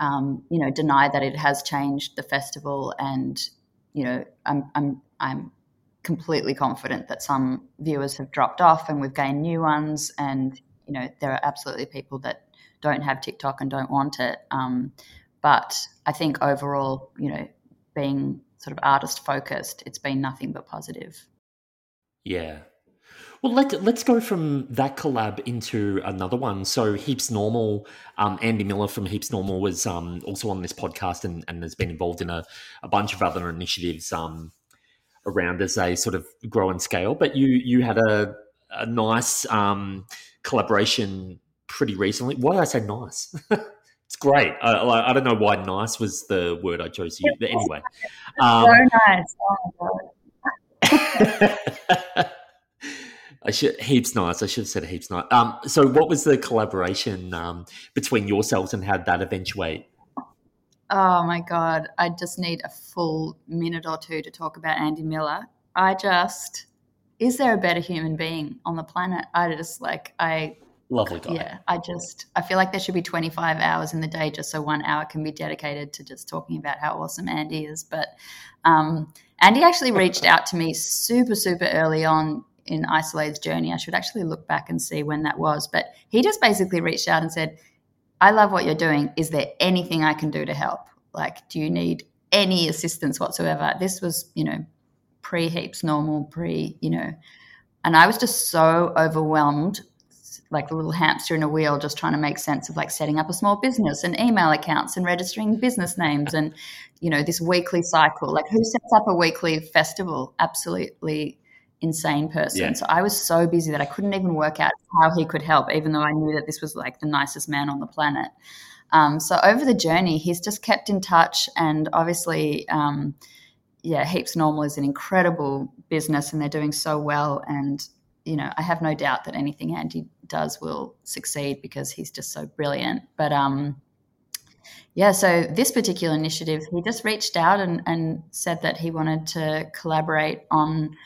um, you know deny that it has changed the festival and you know i'm i'm i'm completely confident that some viewers have dropped off and we've gained new ones. And, you know, there are absolutely people that don't have TikTok and don't want it. Um, but I think overall, you know, being sort of artist focused, it's been nothing but positive. Yeah. Well, let, let's go from that collab into another one. So, Heaps Normal, um, Andy Miller from Heaps Normal was um, also on this podcast and, and has been involved in a, a bunch of other initiatives um, around as they sort of grow and scale. But you you had a, a nice um, collaboration pretty recently. Why did I say nice? [LAUGHS] it's great. I, I, don't know why nice was the word I chose to use, but anyway. [LAUGHS] Um, so nice. Oh I should heaps nice. I should have said heaps nice. Um, so, what was the collaboration um, between yourselves, and how did that eventuate? Oh my God. I just need a full minute or two to talk about Andy Miller. I just, is there a better human being on the planet? I just like, I. Lovely guy. Yeah. I just, I feel like there should be 25 hours in the day just so one hour can be dedicated to just talking about how awesome Andy is. But um, Andy actually reached out to me super, super early on in Isol-Aid's journey. I should actually look back and see when that was. But he just basically reached out and said, I love what you're doing. Is there anything I can do to help? Like, do you need any assistance whatsoever? This was, you know, pre heaps normal, pre, you know, and I was just so overwhelmed, like a little hamster in a wheel, just trying to make sense of like setting up a small business and email accounts and registering business names and, you know, this weekly cycle. Like, who sets up a weekly festival? Absolutely insane person. Yeah. So I was so busy that I couldn't even work out how he could help, even though I knew that this was like the nicest man on the planet. Um, so over the journey, he's just kept in touch, and obviously, um, yeah, Heaps Normal is an incredible business, and they're doing so well. And you know, I have no doubt that anything Andy does will succeed because he's just so brilliant. But um, Yeah, so this particular initiative, he just reached out and, and said that he wanted to collaborate on,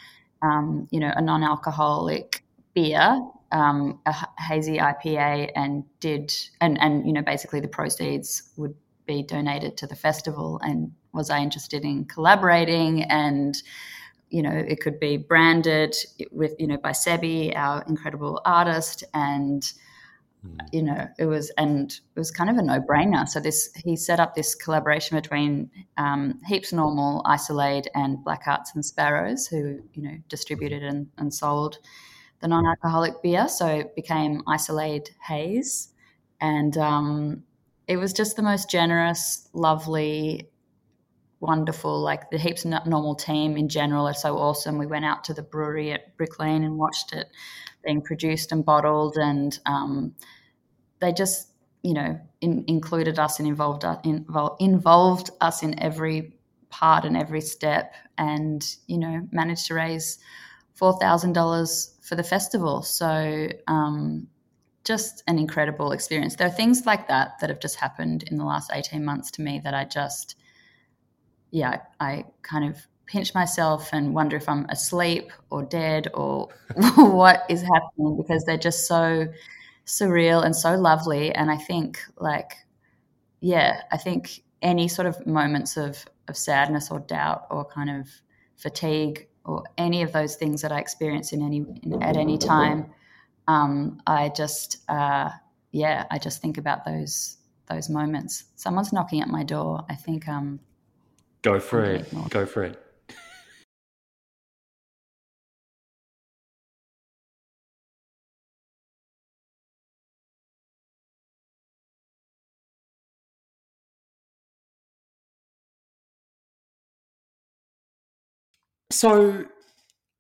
um, you know, a non-alcoholic beer, um, a hazy IPA, and did and and you know basically the proceeds would be donated to the festival. And was I interested in collaborating and you know, it could be branded with, you know, by Sebi, our incredible artist, and Hmm. you know it was and it was kind of a no-brainer. So this he set up this collaboration between um, heaps normal Isol-Aid and Blackhearts and Sparrows who you know distributed and, and sold the non-alcoholic beer. So it became Isol-Aid haze. And um, it was just the most generous lovely wonderful like the heaps normal team in general are so awesome we went out to the brewery at brick lane and watched it being produced and bottled, and um, they just you know in, included us and involved us in, involved us in every part and every step, and you know managed to raise four thousand dollars for the festival. So um, just an incredible experience. There are things like that that have just happened in the last eighteen months to me that I just yeah I kind of pinch myself and wonder if I'm asleep or dead or [LAUGHS] what is happening because they're just so surreal and so lovely. And I think, like, yeah, I think any sort of moments of, of sadness or doubt or kind of fatigue or any of those things that I experience in any in, at any time, um, I just uh, yeah, I just think about those those moments. Someone's knocking at my door. I think um, go for it. Go for it. So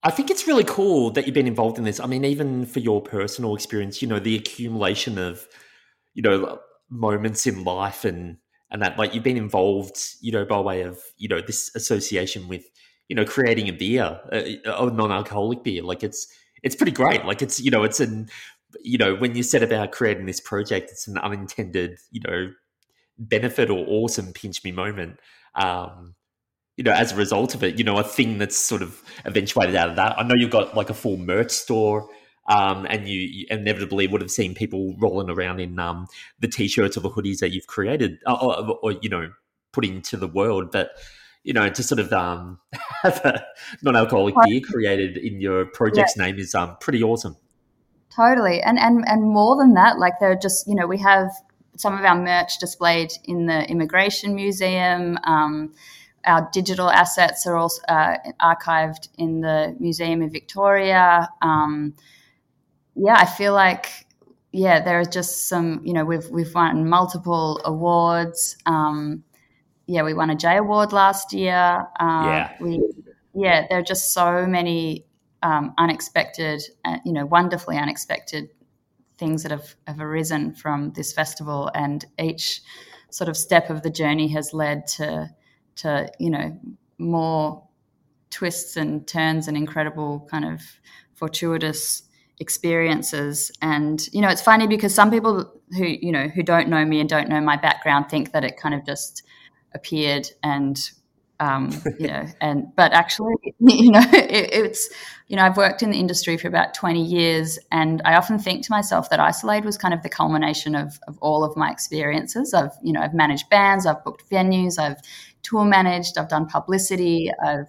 I think it's really cool that you've been involved in this. I mean, even for your personal experience, you know, the accumulation of, you know, moments in life and and that like you've been involved, you know, by way of, you know, this association with, you know, creating a beer, a, a non-alcoholic beer. Like it's it's pretty great. Like it's, you know, it's an you know, when you set about creating this project, it's an unintended, you know, benefit or awesome pinch me moment. Um, you know, as a result of it, you know, a thing that's sort of eventuated out of that. I know you've got like a full merch store, um, and you, you, inevitably would have seen people rolling around in um, the t-shirts or the hoodies that you've created, or, or, or you know, putting into the world. But you know, to sort of um, [LAUGHS] have a non-alcoholic beer created in your project's yeah. name is um, pretty awesome. Totally, and and and more than that, like they're just you know we have some of our merch displayed in the immigration museum. Um, our digital assets are also uh, archived in the Museum of Victoria. Um, yeah, I feel like yeah, there are just some. You know, we've we've won multiple awards. Um, yeah, we won a J Award last year. Uh, yeah, we yeah, there are just so many um, unexpected, uh, you know, wonderfully unexpected things that have, have arisen from this festival, and each sort of step of the journey has led to to you know more twists and turns and incredible kind of fortuitous experiences and you know it's funny because some people who you know who don't know me and don't know my background think that it kind of just appeared and um, you know, [LAUGHS] and but actually, [LAUGHS] you know, it, it's you know, I've worked in the industry for about twenty years, and I often think to myself that Isol-Aid was kind of the culmination of of all of my experiences. I've you know, I've managed bands, I've booked venues, I've tour managed, I've done publicity, I've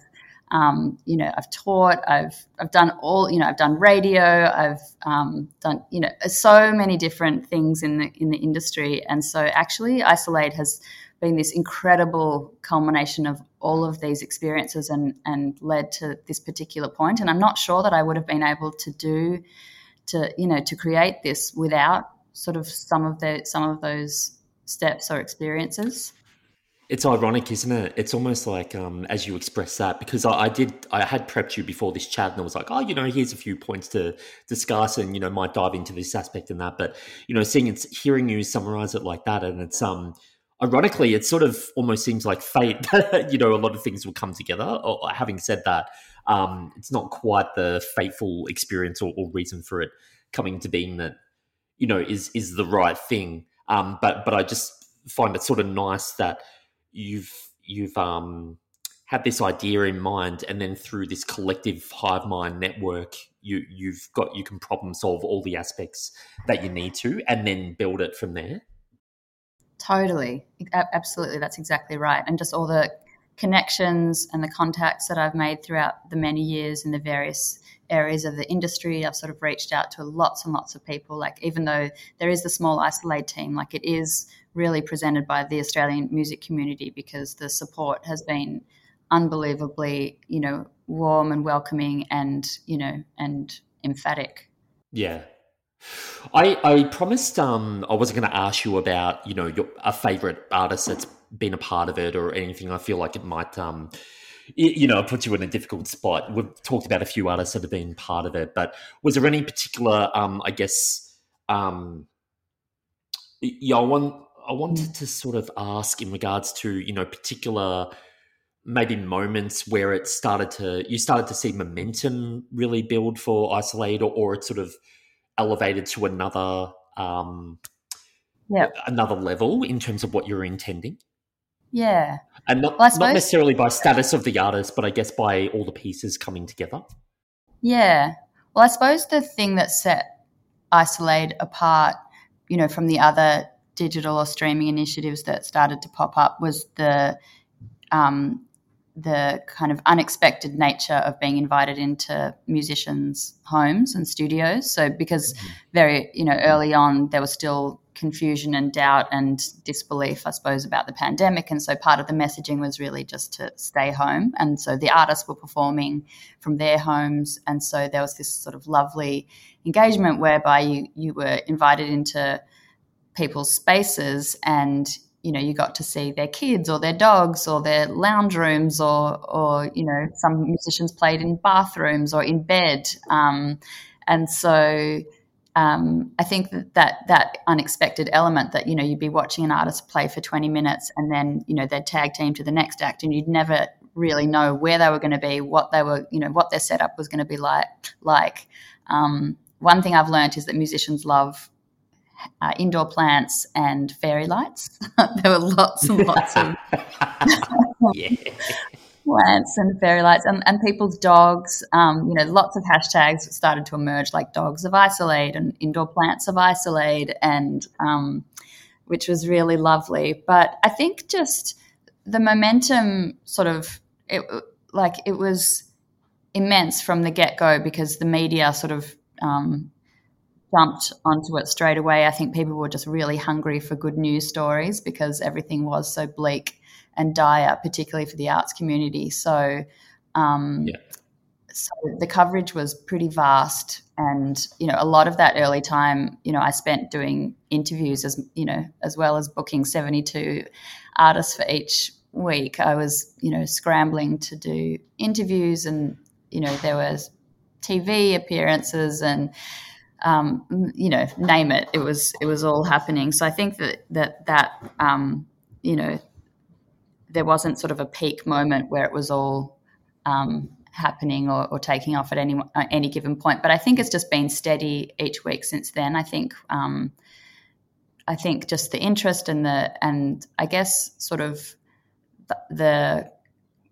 um, you know, I've taught, I've I've done all, you know, I've done radio, I've um, done, you know, so many different things in the in the industry, and so actually, Isol-Aid has been this incredible culmination of all of these experiences and and led to this particular point. And I'm not sure that I would have been able to do to you know to create this without sort of some of the some of those steps or experiences. It's ironic, isn't it? It's almost like um, as you express that because I, I, did I had prepped you before this chat and I was like, oh, you know, here's a few points to discuss and you know might dive into this aspect and that. But you know, seeing it's hearing you summarize it like that and it's um ironically, it sort of almost seems like fate [LAUGHS] that you know a lot of things will come together. Or, having said that, um, it's not quite the fateful experience or, or, reason for it coming to being that you know is is the right thing. Um, but but I just find it sort of nice that you've you've um, had this idea in mind, and then through this collective hive mind network, you you've got you can problem solve all the aspects that you need to, and then build it from there. Totally, absolutely, that's exactly right, and just all the connections and the contacts that I've made throughout the many years in the various areas of the industry. I've sort of reached out to lots and lots of people. Like, even though there is the small Isol-Aid team, like it is really presented by the Australian music community because the support has been unbelievably, you know, warm and welcoming and, you know, and emphatic. Yeah. I, I promised um, I wasn't going to ask you about you know your a favorite artist that's been a part of it or anything. I feel like it might um, you know put you in a difficult spot. We've talked about a few artists that have been part of it, but was there any particular um, I guess um, yeah want I wanted to sort of ask in regards to you know particular maybe moments where it started to you started to see momentum really build for Isol-Aid or, or it sort of elevated to another um yeah. another level in terms of what you're intending? Yeah. And not, well, not necessarily by status of the artist but i guess by all the pieces coming together. Yeah. Well i suppose the thing that set Isol-Aid apart you know from the other digital or streaming initiatives that started to pop up was the um, the kind of unexpected nature of being invited into musicians' homes and studios. So, because mm-hmm. very, you know, early on there was still confusion and doubt and disbelief, I suppose, about the pandemic. And so part of the messaging was really just to stay home. And so the artists were performing from their homes. And so there was this sort of lovely engagement whereby you, you were invited into people's spaces and you know you got to see their kids or their dogs or their lounge rooms or or you know some musicians played in bathrooms or in bed. Um, and so um, I think that, that that unexpected element that you know you'd be watching an artist play for 20 minutes and then you know they'd tag team to the next act and you'd never really know where they were going to be what they were you know what their setup was going to be like like. Um, one thing I've learned is that musicians love uh, indoor plants and fairy lights. [LAUGHS] there were lots and lots of [LAUGHS] plants and fairy lights and, and people's dogs. Um, you know, lots of hashtags started to emerge like dogs of Isol-Aid and indoor plants of Isol-Aid and um, which was really lovely. But I think just the momentum sort of it like it was immense from the get go because the media sort of um, jumped onto it straight away. I think people were just really hungry for good news stories because everything was so bleak and dire, particularly for the arts community. So, um, yeah. so the coverage was pretty vast, and you know, a lot of that early time, you know, I spent doing interviews as you know, as well as booking seventy-two artists for each week. I was, you know, scrambling to do interviews, and you know, there was TV appearances and um, you know, name it. It was it was all happening. So I think that that that um, you know, there wasn't sort of a peak moment where it was all um, happening or, or, taking off at any uh, any given point. But I think it's just been steady each week since then. I think um, I think just the interest and the and I guess sort of the, the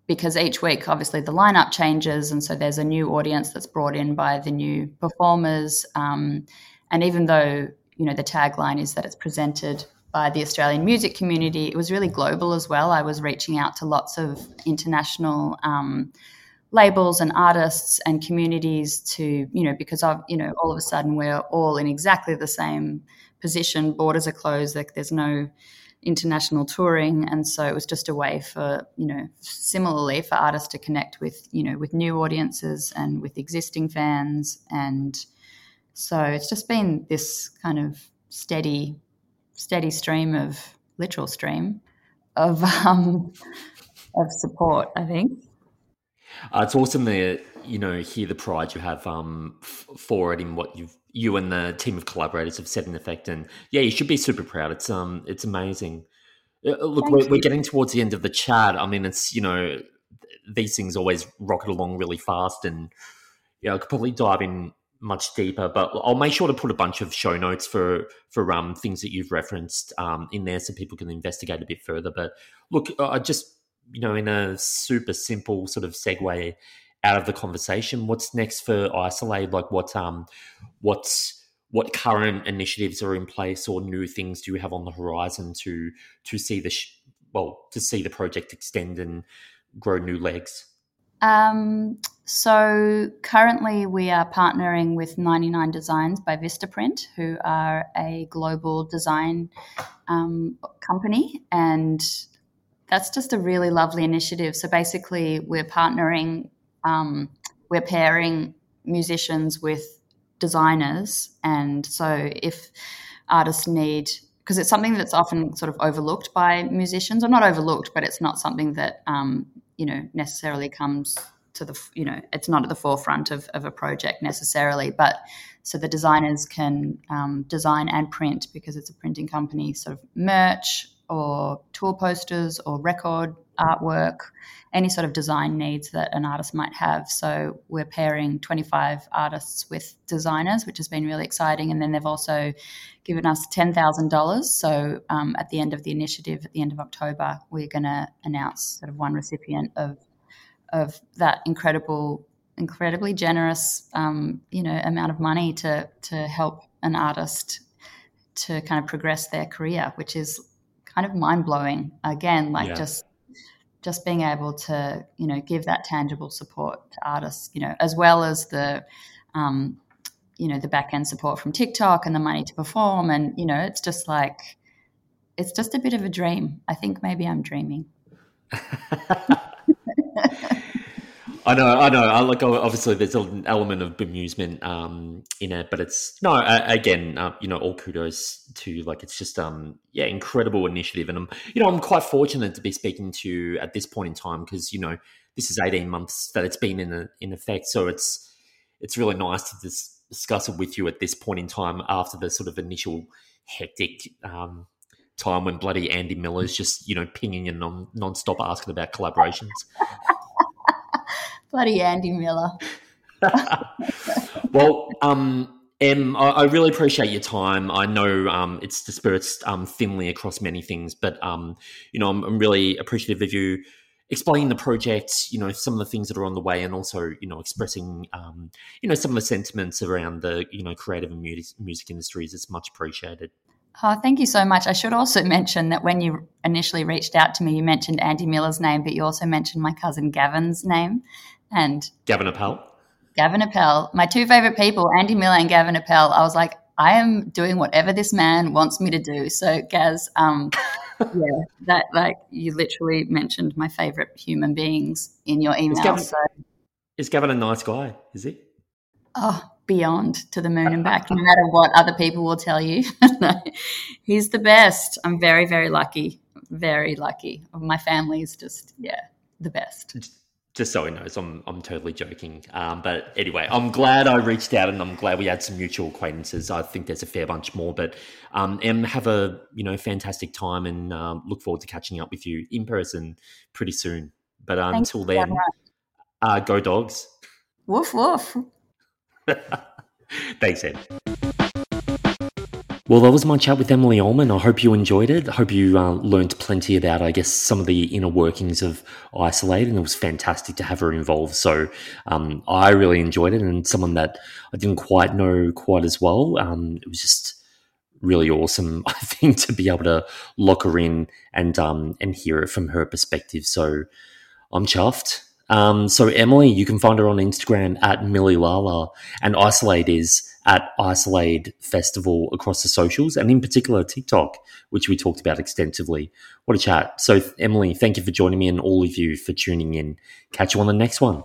because each week, obviously, the lineup changes, and so there's a new audience that's brought in by the new performers. Um, and even though you know the tagline is that it's presented by the Australian music community, it was really global as well. I was reaching out to lots of international um, labels and artists and communities to you know because you know all of a sudden we're all in exactly the same position. Borders are closed. Like there's no international touring and so it was just a way for you know similarly for artists to connect with you know with new audiences and with existing fans. And so it's just been this kind of steady steady stream of literal stream of um of support i think. Uh, it's awesome to you know hear the pride you have um f- for it in what you've you and the team of collaborators have set in effect. And yeah, you should be super proud. It's um, it's amazing. Uh, uh look, we're, we're, getting towards the end of the chat. I mean, it's you know, these things always rocket along really fast, and yeah, I could probably dive in much deeper, but I'll make sure to put a bunch of show notes for for um things that you've referenced um in there so people can investigate a bit further. But look, I just you know in a super simple sort of segue out of the conversation, what's next for Isol-Aid? Like what um what's what current initiatives are in place or new things do you have on the horizon to to see the sh- well to see the project extend and grow new legs? Um, so currently we are partnering with 99designs by Vistaprint, who are a global design um, company, and that's just a really lovely initiative. So basically, we're partnering, um, we're pairing musicians with designers, and so if artists need because it's something that's often sort of overlooked by musicians, or not overlooked, but it's not something that um, you know necessarily comes to the you know it's not at the forefront of, of a project necessarily but so the designers can um, design and print because it's a printing company sort of merch or tour posters or record artwork any sort of design needs that an artist might have so we're pairing 25 artists with designers which has been really exciting and then they've also given us $10000 so um, at the end of the initiative at the end of october we're going to announce sort of one recipient of of that incredible, incredibly generous, um, you know, amount of money to to help an artist to kind of progress their career, which is kind of mind blowing. Again, like yeah. just just being able to you know give that tangible support to artists, you know, as well as the um, you know the back end support from TikTok and the money to perform, and you know, it's just like it's just a bit of a dream. I think maybe I'm dreaming. [LAUGHS] I know, I know. I like obviously there's an element of bemusement um, in it, but it's no. Uh, again, uh, you know, all kudos to like it's just um yeah, incredible initiative, and I'm you know I'm quite fortunate to be speaking to at this point in time because you know this is 18 months that it's been in a, in effect, so it's it's really nice to dis- discuss it with you at this point in time after the sort of initial hectic um, time when bloody Andy Miller's just you know pinging and non non-stop asking about collaborations. [LAUGHS] Bloody Andy Miller. [LAUGHS] well, um, Em, I, I, really appreciate your time. I know um, it's dispersed um, thinly across many things, but um, you know, I'm, I'm, really appreciative of you explaining the project. You know, some of the things that are on the way, and also you know, expressing um, you know some of the sentiments around the you know creative and music, music industries. It's much appreciated. Oh, thank you so much. I should also mention that when you initially reached out to me, you mentioned Andy Miller's name, but you also mentioned my cousin Gavin's name and Gavin Appel. Gavin Appel, my two favorite people, Andy Miller and Gavin Appel. I was like, I am doing whatever this man wants me to do. So, Gaz, um, [LAUGHS] yeah, that like you literally mentioned my favorite human beings in your email. Is Gavin, so. is Gavin a nice guy? Is he? Oh, beyond to the moon and back, no [LAUGHS] matter what other people will tell you. [LAUGHS] he's the best. I'm very, very lucky. Very lucky. My family is just, yeah, the best just so he knows, I'm I'm totally joking. Um, but anyway, I'm glad I reached out and I'm glad we had some mutual acquaintances. I think there's a fair bunch more. But um, Em, have a you know fantastic time and um, look forward to catching up with you in person pretty soon. But uh, until then, uh, go dogs. Woof woof. [LAUGHS] Thanks, Em. Well, that was my chat with Emily Ulman. I hope you enjoyed it. I hope you uh, learned plenty about, I guess, some of the inner workings of Isol-Aid, and it was fantastic to have her involved. So um, I really enjoyed it, and someone that I didn't quite know quite as well. Um, it was just really awesome, [LAUGHS] I think, to be able to lock her in and um, and hear it from her perspective. So I'm chuffed. Um, so Emily, you can find her on Instagram at Millie Lala, and Isol-Aid is at Isol-Aid Festival across the socials, and in particular TikTok, which we talked about extensively. What a chat! So Emily, thank you for joining me, and all of you for tuning in. Catch you on the next one.